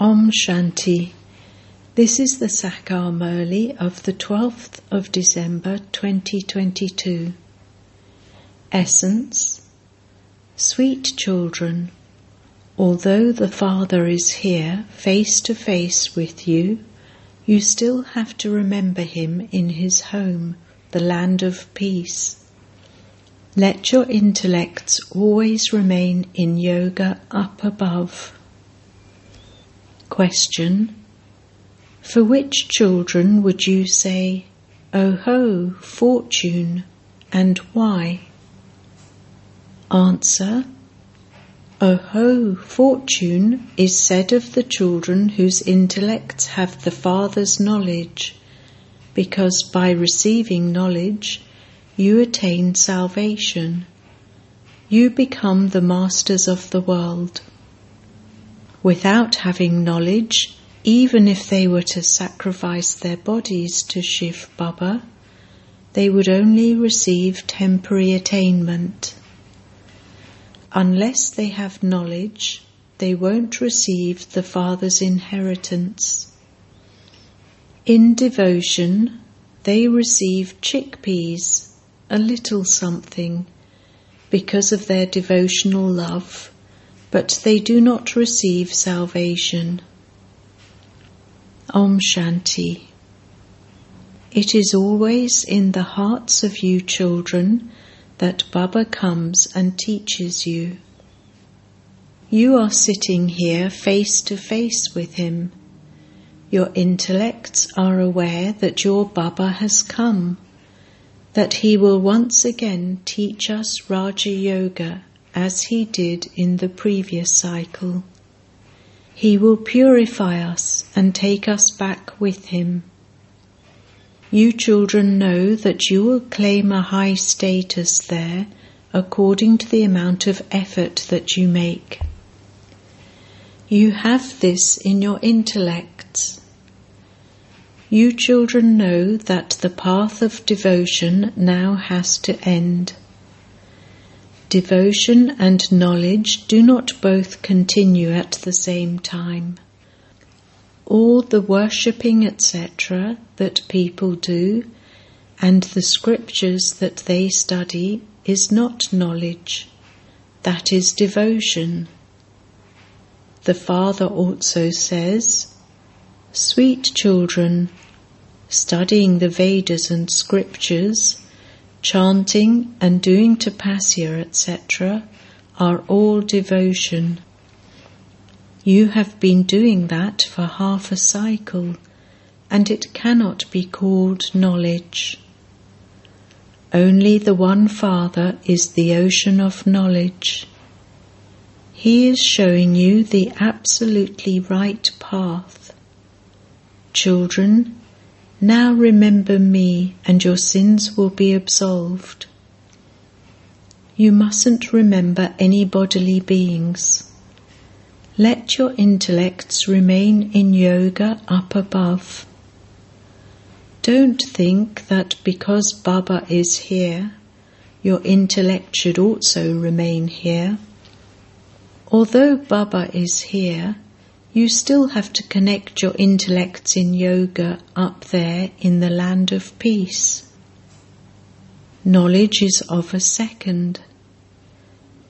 Om Shanti. This is the Sakar Murli of the 12th of December 2022. Essence Sweet children, although the Father is here face to face with you, you still have to remember him in his home, the land of peace. Let your intellects always remain in yoga up above. Question For which children would you say, Oh ho, fortune, and why? Answer Oh ho, fortune is said of the children whose intellects have the Father's knowledge, because by receiving knowledge you attain salvation. You become the masters of the world. Without having knowledge, even if they were to sacrifice their bodies to Shiv Baba, they would only receive temporary attainment. Unless they have knowledge, they won't receive the Father's inheritance. In devotion, they receive chickpeas, a little something, because of their devotional love but they do not receive salvation. Om Shanti. It is always in the hearts of you children that Baba comes and teaches you. You are sitting here face to face with him. Your intellects are aware that your Baba has come, that he will once again teach us Raja Yoga as he did in the previous cycle. He will purify us and take us back with him. You children know that you will claim a high status there according to the amount of effort that you make. You have this in your intellects. You children know that the path of devotion now has to end. Devotion and knowledge do not both continue at the same time. All the worshipping, etc., that people do and the scriptures that they study is not knowledge, that is devotion. The Father also says, Sweet children, studying the Vedas and scriptures chanting and doing tapasya, etc., are all devotion. You have been doing that for half a cycle, and it cannot be called knowledge. Only the One Father is the ocean of knowledge. He is showing you the absolutely right path. Children, now remember me, and your sins will be absolved. You mustn't remember any bodily beings. Let your intellects remain in yoga up above. Don't think that because Baba is here, your intellect should also remain here. Although Baba is here, you still have to connect your intellects in yoga up there in the land of peace. Knowledge is of a second.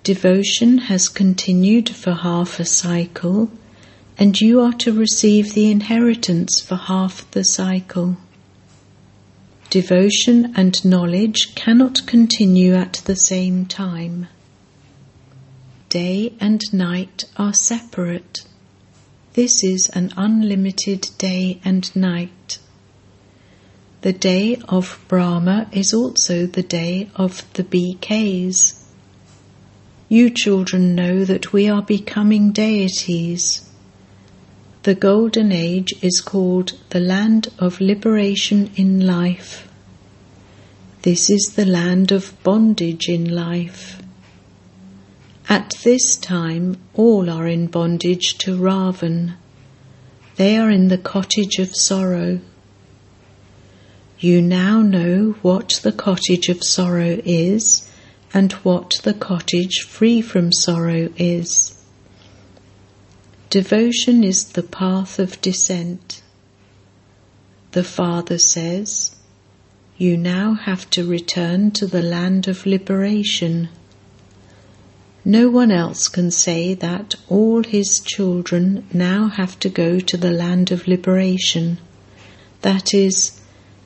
Devotion has continued for half a cycle, and you are to receive the inheritance for half the cycle. Devotion and knowledge cannot continue at the same time. Day and night are separate. This is an unlimited day and night. The day of Brahma is also the day of the BKs. You children know that we are becoming deities. The Golden Age is called the land of liberation in life. This is the land of bondage in life. At this time, all are in bondage to Ravan. They are in the cottage of sorrow. You now know what the cottage of sorrow is and what the cottage free from sorrow is. Devotion is the path of descent. The Father says, You now have to return to the land of liberation. No one else can say that all his children now have to go to the land of liberation. That is,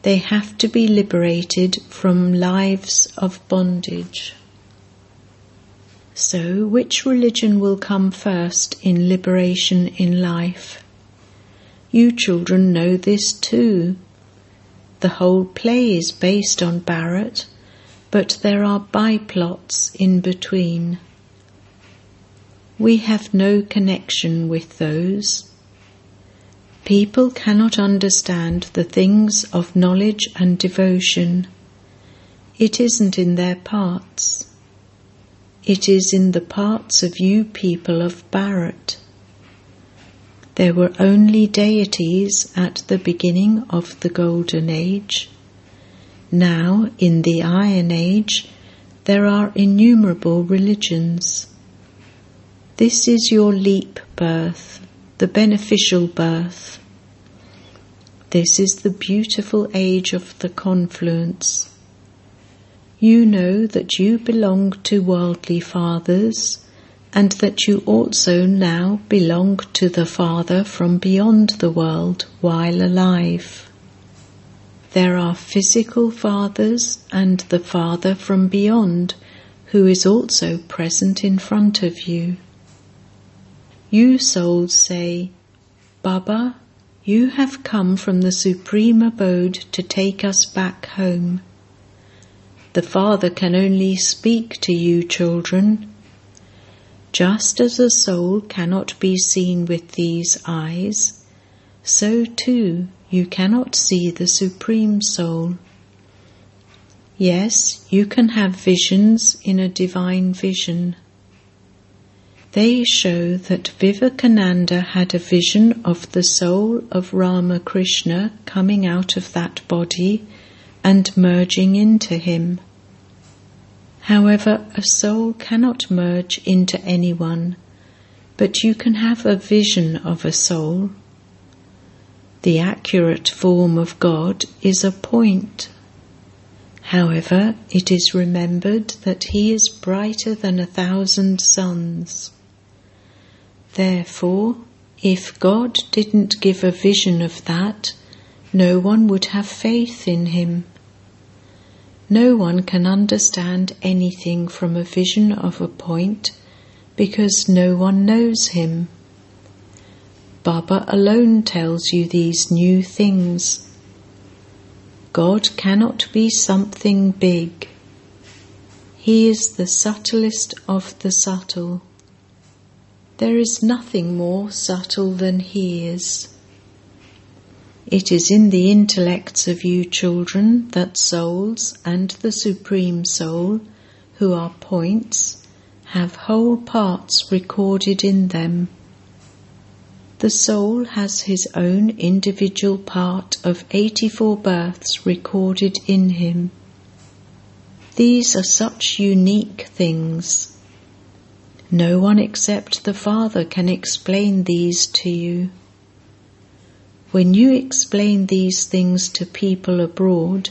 they have to be liberated from lives of bondage. So, which religion will come first in liberation in life? You children know this too. The whole play is based on Bharat, but there are byplots in between. We have no connection with those. People cannot understand the things of knowledge and devotion. It isn't in their parts. It is in the parts of you people of Bharat. There were only deities at the beginning of the Golden Age. Now, in the Iron Age, there are innumerable religions. This is your leap birth, the beneficial birth. This is the beautiful age of the confluence. You know that you belong to worldly fathers and that you also now belong to the Father from beyond the world while alive. There are physical fathers and the Father from beyond who is also present in front of you. You souls say, Baba, you have come from the supreme abode to take us back home. The Father can only speak to you, children. Just as a soul cannot be seen with these eyes, so too you cannot see the Supreme Soul. Yes, you can have visions in a divine vision. They show that Vivekananda had a vision of the soul of Ramakrishna coming out of that body and merging into him. However, a soul cannot merge into anyone, but you can have a vision of a soul. The accurate form of God is a point. However, it is remembered that He is brighter than a thousand suns. Therefore, if God didn't give a vision of that, no one would have faith in him. No one can understand anything from a vision of a point because no one knows him. Baba alone tells you these new things. God cannot be something big. He is the subtlest of the subtle. There is nothing more subtle than He is. It is in the intellects of you children that souls and the Supreme Soul, who are points, have whole parts recorded in them. The soul has his own individual part of 84 births recorded in him. These are such unique things no one except the Father can explain these to you. When you explain these things to people abroad,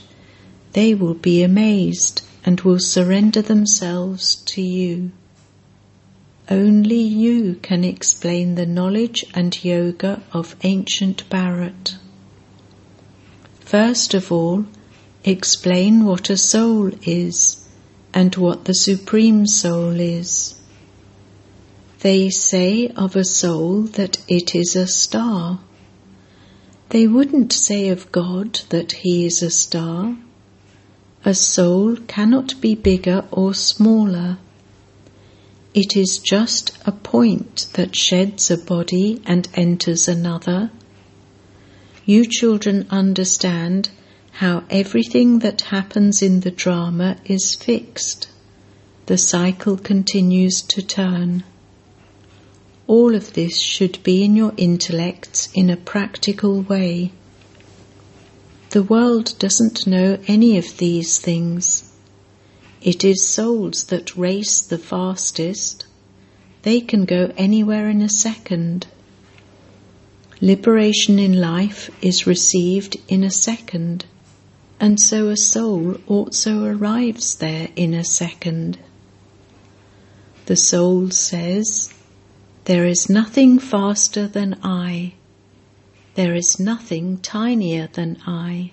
they will be amazed and will surrender themselves to you. Only you can explain the knowledge and yoga of ancient Bharat. First of all, explain what a soul is and what the Supreme Soul is. They say of a soul that it is a star. They wouldn't say of God that He is a star. A soul cannot be bigger or smaller. It is just a point that sheds a body and enters another. You children understand how everything that happens in the drama is fixed. The cycle continues to turn. All of this should be in your intellects in a practical way. The world doesn't know any of these things. It is souls that race the fastest. They can go anywhere in a second, Liberation in life is received in a second, and so a soul also arrives there in a second. The soul says, There is nothing faster than I. There is nothing tinier than I.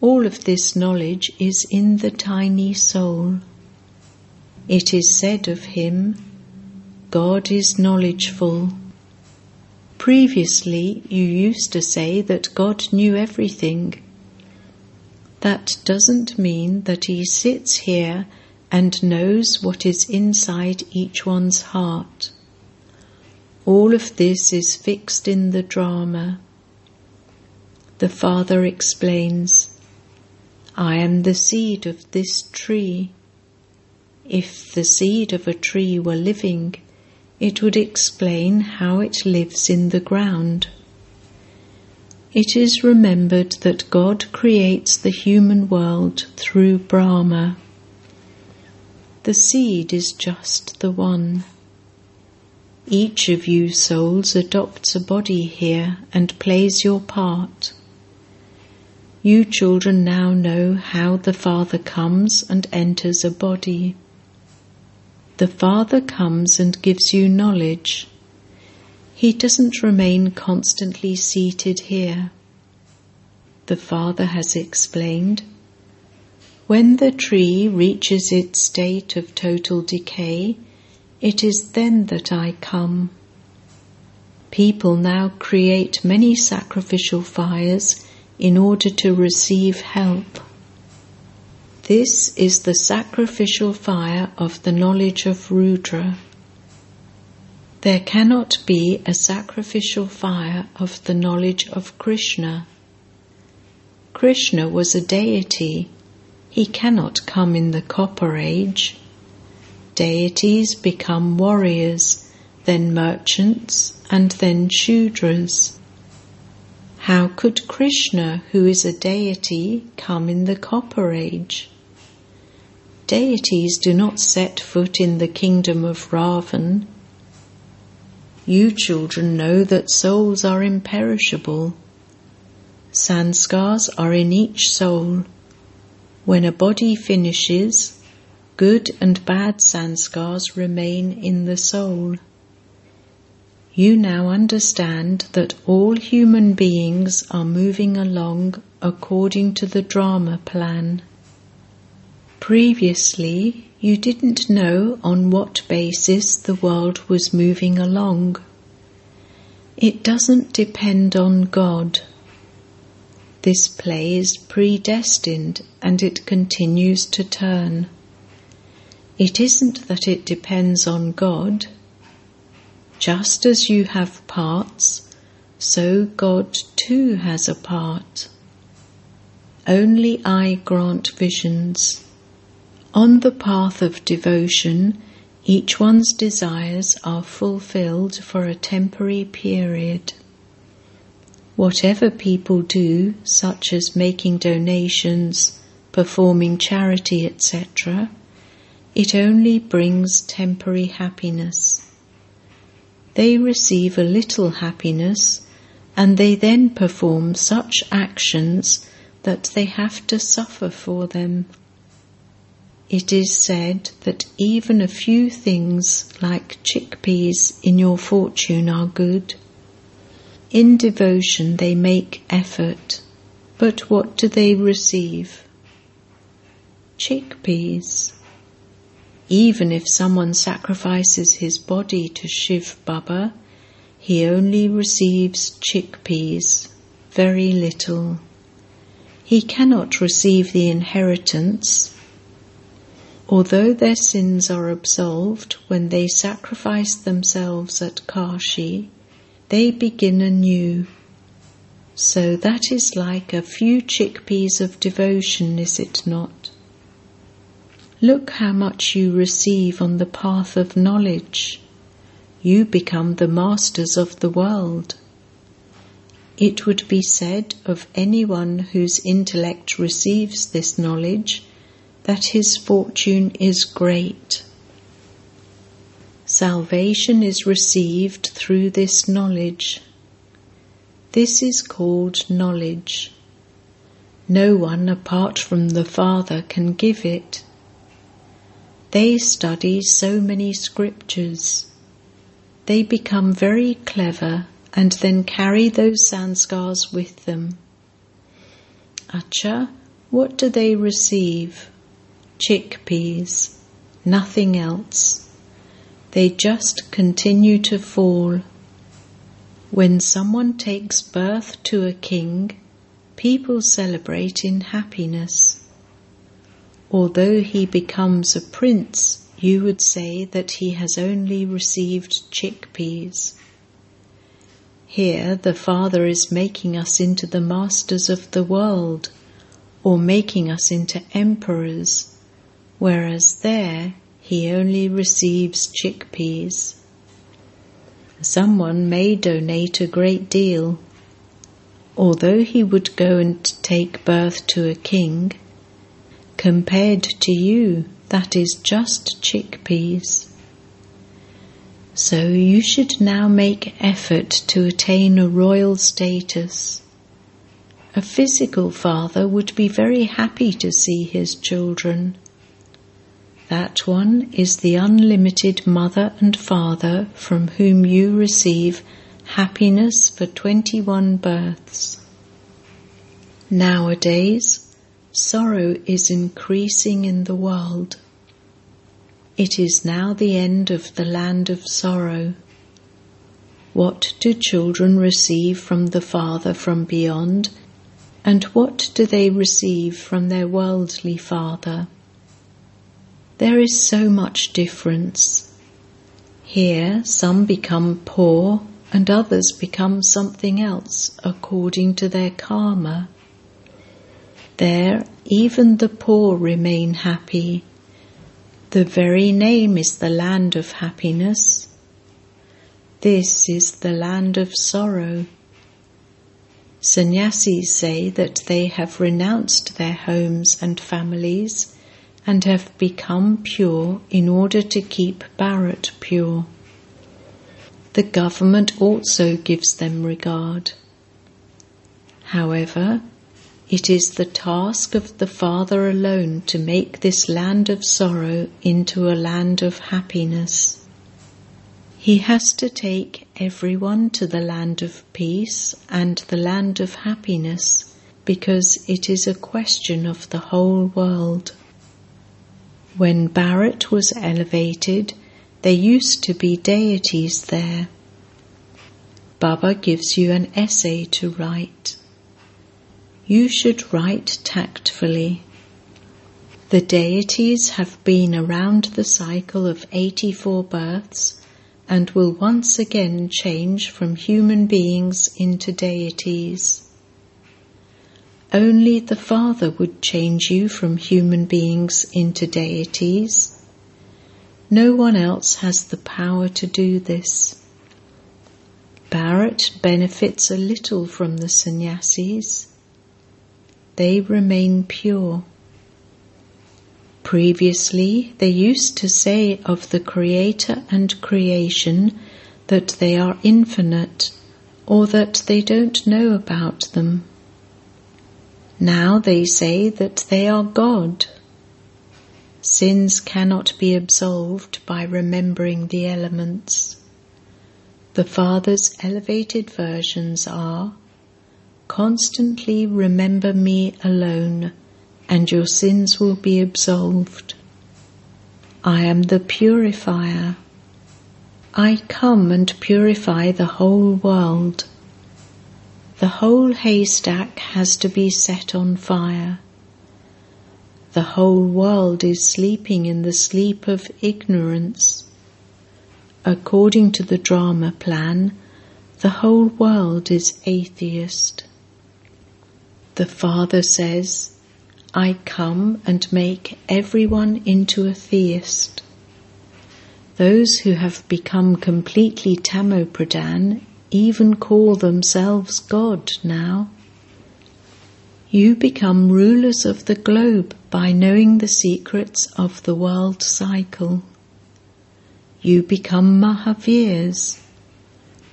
All of this knowledge is in the tiny soul. It is said of him, God is knowledgeful. Previously, you used to say that God knew everything. That doesn't mean that He sits here and knows what is inside each one's heart. All of this is fixed in the drama. The Father explains, I am the seed of this tree. If the seed of a tree were living, it would explain how it lives in the ground. It is remembered that God creates the human world through Brahma. The seed is just the one. Each of you souls adopts a body here and plays your part. You children now know how the Father comes and enters a body. The Father comes and gives you knowledge. He doesn't remain constantly seated here. The Father has explained when the tree reaches its state of total decay, it is then that I come. People now create many sacrificial fires in order to receive help. This is the sacrificial fire of the knowledge of Rudra. There cannot be a sacrificial fire of the knowledge of Krishna. Krishna was a deity. He cannot come in the copper age. Deities become warriors, then merchants, and then Shudras. How could Krishna, who is a deity, come in the copper age? Deities do not set foot in the kingdom of Ravan. You children know that souls are imperishable. Sanskars are in each soul. When a body finishes, good and bad sanskars remain in the soul. You now understand that all human beings are moving along according to the drama plan. Previously, you didn't know on what basis the world was moving along. It doesn't depend on God. This play is predestined and it continues to turn. It isn't that it depends on God. Just as you have parts, so God too has a part. Only I grant visions. On the path of devotion, each one's desires are fulfilled for a temporary period. Whatever people do, such as making donations, performing charity, etc., it only brings temporary happiness. They receive a little happiness and they then perform such actions that they have to suffer for them. It is said that even a few things like chickpeas in your fortune are good. In devotion they make effort, but what do they receive? Chickpeas. Even if someone sacrifices his body to Shiv Baba, he only receives chickpeas, very little. He cannot receive the inheritance Although their sins are absolved when they sacrifice themselves at Kashi, they begin anew. So that is like a few chickpeas of devotion, is it not? Look how much you receive on the path of knowledge. You become the masters of the world. It would be said of anyone whose intellect receives this knowledge that his fortune is great. Salvation is received through this knowledge. This is called knowledge. No one apart from the Father can give it. They study so many scriptures. They become very clever and then carry those sanskars with them. Acha, what do they receive? Chickpeas, nothing else. They just continue to fall. When someone takes birth to a king, people celebrate in happiness. Although he becomes a prince, you would say that he has only received chickpeas. Here, the Father is making us into the masters of the world, or making us into emperors, whereas there he only receives chickpeas. Someone may donate a great deal. Although he would go and take birth to a king, compared to you, that is just chickpeas. So you should now make effort to attain a royal status. A physical father would be very happy to see his children. That one is the unlimited mother and father from whom you receive happiness for 21 births. Nowadays, sorrow is increasing in the world. It is now the end of the land of sorrow. What do children receive from the Father from beyond, and what do they receive from their worldly Father? There is so much difference. Here, some become poor and others become something else according to their karma. There, even the poor remain happy the very name is the land of happiness. This is the land of sorrow. Sannyasis say that they have renounced their homes and families and have become pure in order to keep Bharat pure. The government also gives them regard. However, it is the task of the Father alone to make this land of sorrow into a land of happiness. He has to take everyone to the land of peace and the land of happiness because it is a question of the whole world. When Bharat was elevated, there used to be deities there. Baba gives you an essay to write you should write tactfully. The deities have been around the cycle of 84 births and will once again change from human beings into deities. Only the Father would change you from human beings into deities. No one else has the power to do this. Bharat benefits a little from the sannyasis they remain pure. Previously, they used to say of the Creator and creation that they are infinite or that they don't know about them. Now they say that they are God. Sins cannot be absolved by remembering the elements. The Father's elevated versions are Constantly remember me alone, and your sins will be absolved. I am the purifier. I come and purify the whole world. The whole haystack has to be set on fire. The whole world is sleeping in the sleep of ignorance. According to the drama plan, the whole world is atheist. The Father says, I come and make everyone into a theist. Those who have become completely tamopradhan even call themselves God now. You become rulers of the globe by knowing the secrets of the world cycle. You become Mahavirs.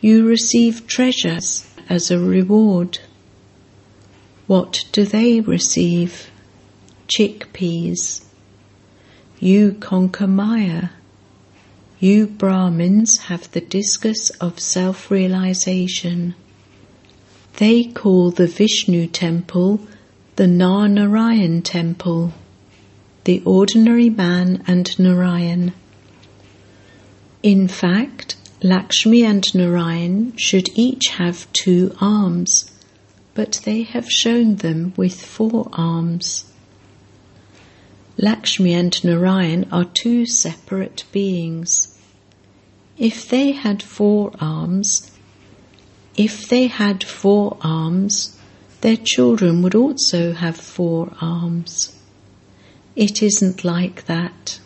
You receive treasures as a reward. What do they receive? Chickpeas. You conquer Maya. You Brahmins have the discus of self realization. They call the Vishnu temple the Narayan temple, the ordinary man and Narayan. In fact, Lakshmi and Narayan should each have two arms, but they have shown them with four arms. Lakshmi and Narayan are two separate beings. If they had four arms, if they had four arms, their children would also have four arms. It isn't like that.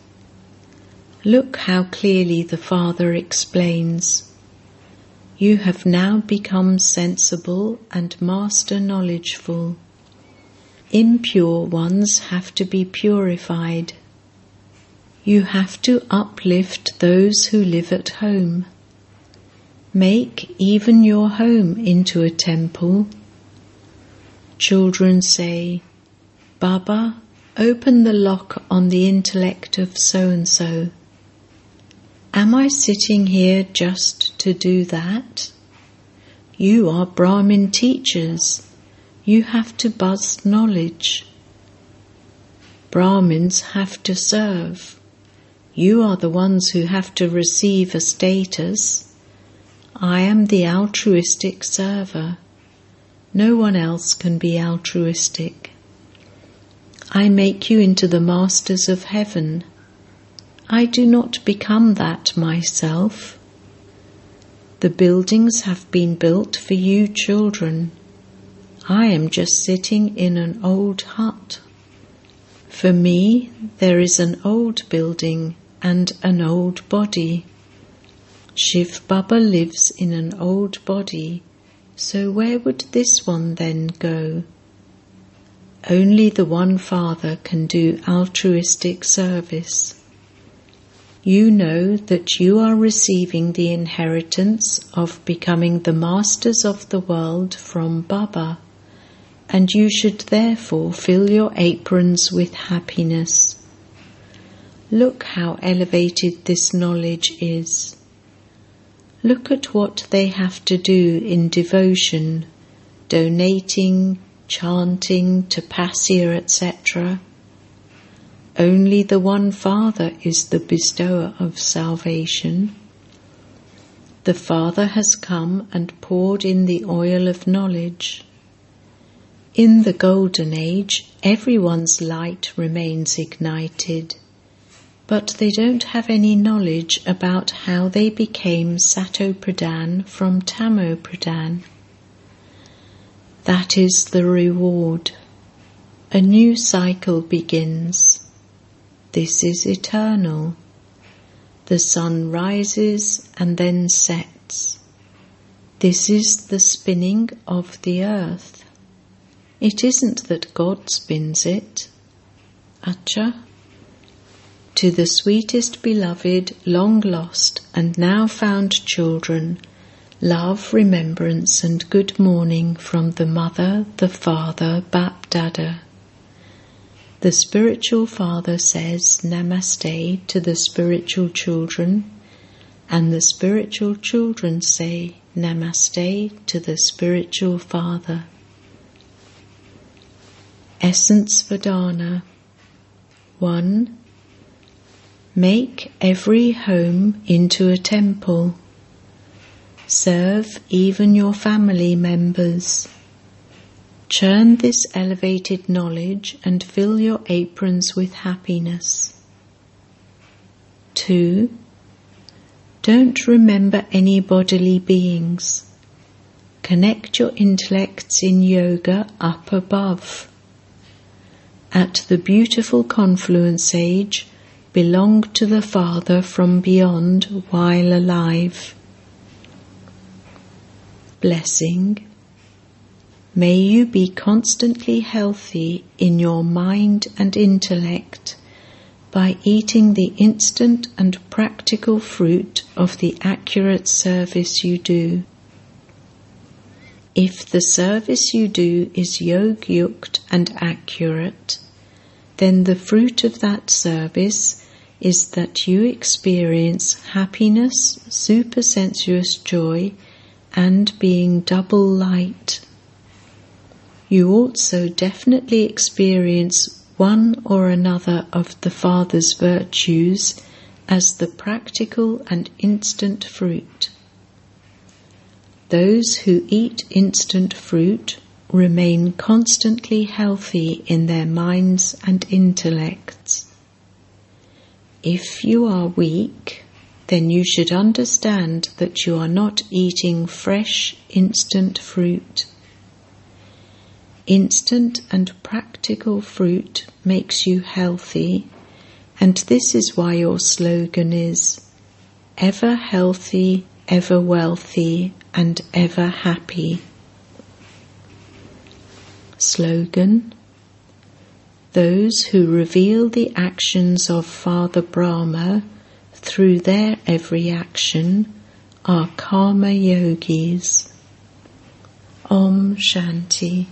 Look how clearly the Father explains. You have now become sensible and master knowledgeful. Impure ones have to be purified. You have to uplift those who live at home. Make even your home into a temple. Children say, Baba, open the lock on the intellect of so and so. Am I sitting here just to do that? You are Brahmin teachers. You have to buzz knowledge. Brahmins have to serve. You are the ones who have to receive a status. I am the altruistic server. No one else can be altruistic. I make you into the masters of heaven. I do not become that myself. The buildings have been built for you children. I am just sitting in an old hut. For me, there is an old building and an old body. Shiv Baba lives in an old body, so where would this one then go? Only the one Father can do altruistic service. You know that you are receiving the inheritance of becoming the masters of the world from Baba and you should therefore fill your aprons with happiness. Look how elevated this knowledge is. Look at what they have to do in devotion, donating, chanting, tapasya, etc. Only the one Father is the bestower of salvation. The Father has come and poured in the oil of knowledge. In the Golden Age, everyone's light remains ignited, but they don't have any knowledge about how they became Sato Pradhan from Tamo Pradhan. That is the reward. A new cycle begins. This is eternal. The sun rises and then sets. This is the spinning of the earth. It isn't that God spins it. Acha. To the sweetest beloved, long lost, and now found children, love, remembrance, and good morning from the Mother, the Father, Bap Dada. The spiritual father says Namaste to the spiritual children, and the spiritual children say Namaste to the spiritual father. Essence Vedana 1. Make every home into a temple. Serve even your family members. Churn this elevated knowledge and fill your aprons with happiness. 2. Don't remember any bodily beings. Connect your intellects in yoga up above at the beautiful confluence age belong to the Father from beyond while alive. Blessing. May you be constantly healthy in your mind and intellect by eating the instant and practical fruit of the accurate service you do. If the service you do is yog yukt and accurate, then the fruit of that service is that you experience happiness, supersensuous joy, and being double light. You also definitely experience one or another of the Father's virtues as the practical and instant fruit. Those who eat instant fruit remain constantly healthy in their minds and intellects. If you are weak, then you should understand that you are not eating fresh instant fruit. Instant and practical fruit makes you healthy, and this is why your slogan is ever healthy, ever wealthy, and ever happy. Slogan Those who reveal the actions of Father Brahma through their every action are karma yogis. Om Shanti.